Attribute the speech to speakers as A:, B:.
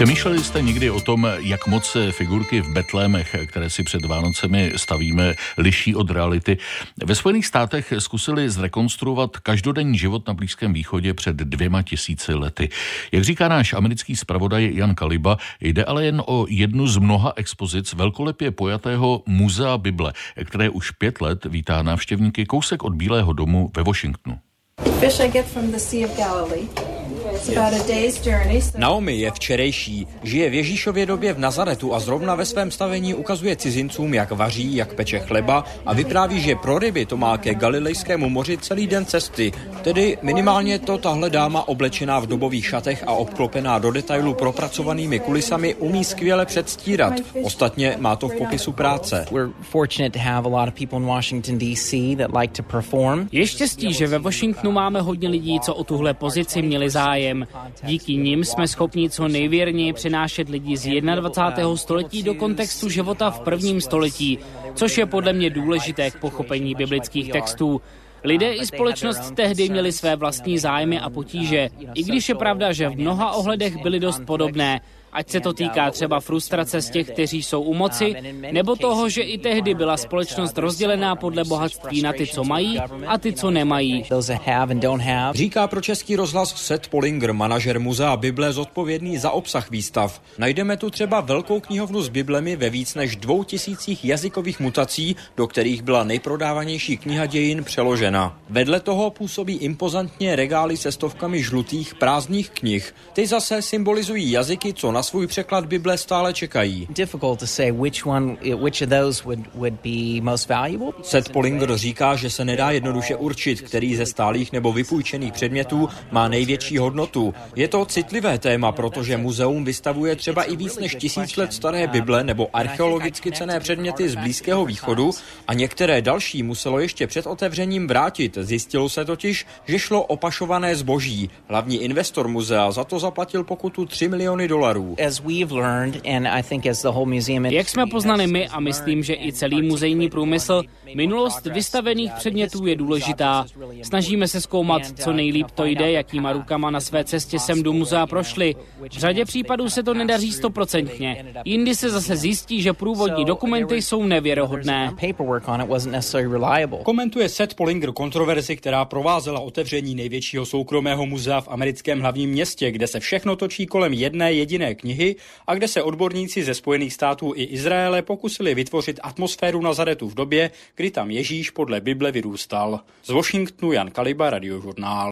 A: Přemýšleli jste někdy o tom, jak moc se figurky v Betlémech, které si před Vánocemi stavíme, liší od reality? Ve Spojených státech zkusili zrekonstruovat každodenní život na Blízkém východě před dvěma tisíci lety. Jak říká náš americký zpravodaj Jan Kaliba, jde ale jen o jednu z mnoha expozic velkolepě pojatého Muzea Bible, které už pět let vítá návštěvníky kousek od Bílého domu ve Washingtonu. Fish I get from the Sea of Galilee.
B: Naomi je včerejší, žije v Ježíšově době v Nazaretu a zrovna ve svém stavení ukazuje cizincům, jak vaří, jak peče chleba a vypráví, že pro ryby to má ke Galilejskému moři celý den cesty. Tedy minimálně to tahle dáma oblečená v dobových šatech a obklopená do detailu propracovanými kulisami umí skvěle předstírat. Ostatně má to v popisu práce.
C: Je štěstí, že ve Washingtonu máme hodně lidí, co o tuhle pozici měli zájem zájem. Díky nim jsme schopni co nejvěrněji přenášet lidi z 21. století do kontextu života v prvním století, což je podle mě důležité k pochopení biblických textů. Lidé i společnost tehdy měli své vlastní zájmy a potíže, i když je pravda, že v mnoha ohledech byly dost podobné. Ať se to týká třeba frustrace z těch, kteří jsou u moci, nebo toho, že i tehdy byla společnost rozdělená podle bohatství na ty, co mají a ty, co nemají.
B: Říká pro Český rozhlas Seth Polinger, manažer muzea Bible zodpovědný za obsah výstav. Najdeme tu třeba velkou knihovnu s Biblemi ve víc než dvou tisících jazykových mutací, do kterých byla nejprodávanější kniha dějin přeložena. Vedle toho působí impozantně regály se stovkami žlutých prázdných knih. Ty zase symbolizují jazyky, co na na svůj překlad Bible stále čekají. Seth Polinger říká, že se nedá jednoduše určit, který ze stálých nebo vypůjčených předmětů má největší hodnotu. Je to citlivé téma, protože muzeum vystavuje třeba i víc než tisíc let staré Bible nebo archeologicky cené předměty z Blízkého východu a některé další muselo ještě před otevřením vrátit. Zjistilo se totiž, že šlo o pašované zboží. Hlavní investor muzea za to zaplatil pokutu 3 miliony dolarů.
C: Jak jsme poznali my a myslím, že i celý muzejní průmysl, minulost vystavených předmětů je důležitá. Snažíme se zkoumat, co nejlíp to jde, jakýma rukama na své cestě sem do muzea prošli. V řadě případů se to nedaří stoprocentně. Jindy se zase zjistí, že průvodní dokumenty jsou nevěrohodné.
B: Komentuje Seth Polinger kontroverzi, která provázela otevření největšího soukromého muzea v americkém hlavním městě, kde se všechno točí kolem jedné jediné knihy a kde se odborníci ze Spojených států i Izraele pokusili vytvořit atmosféru Nazaretu v době, kdy tam Ježíš podle Bible vyrůstal. Z Washingtonu Jan Kaliba, radiožurnál.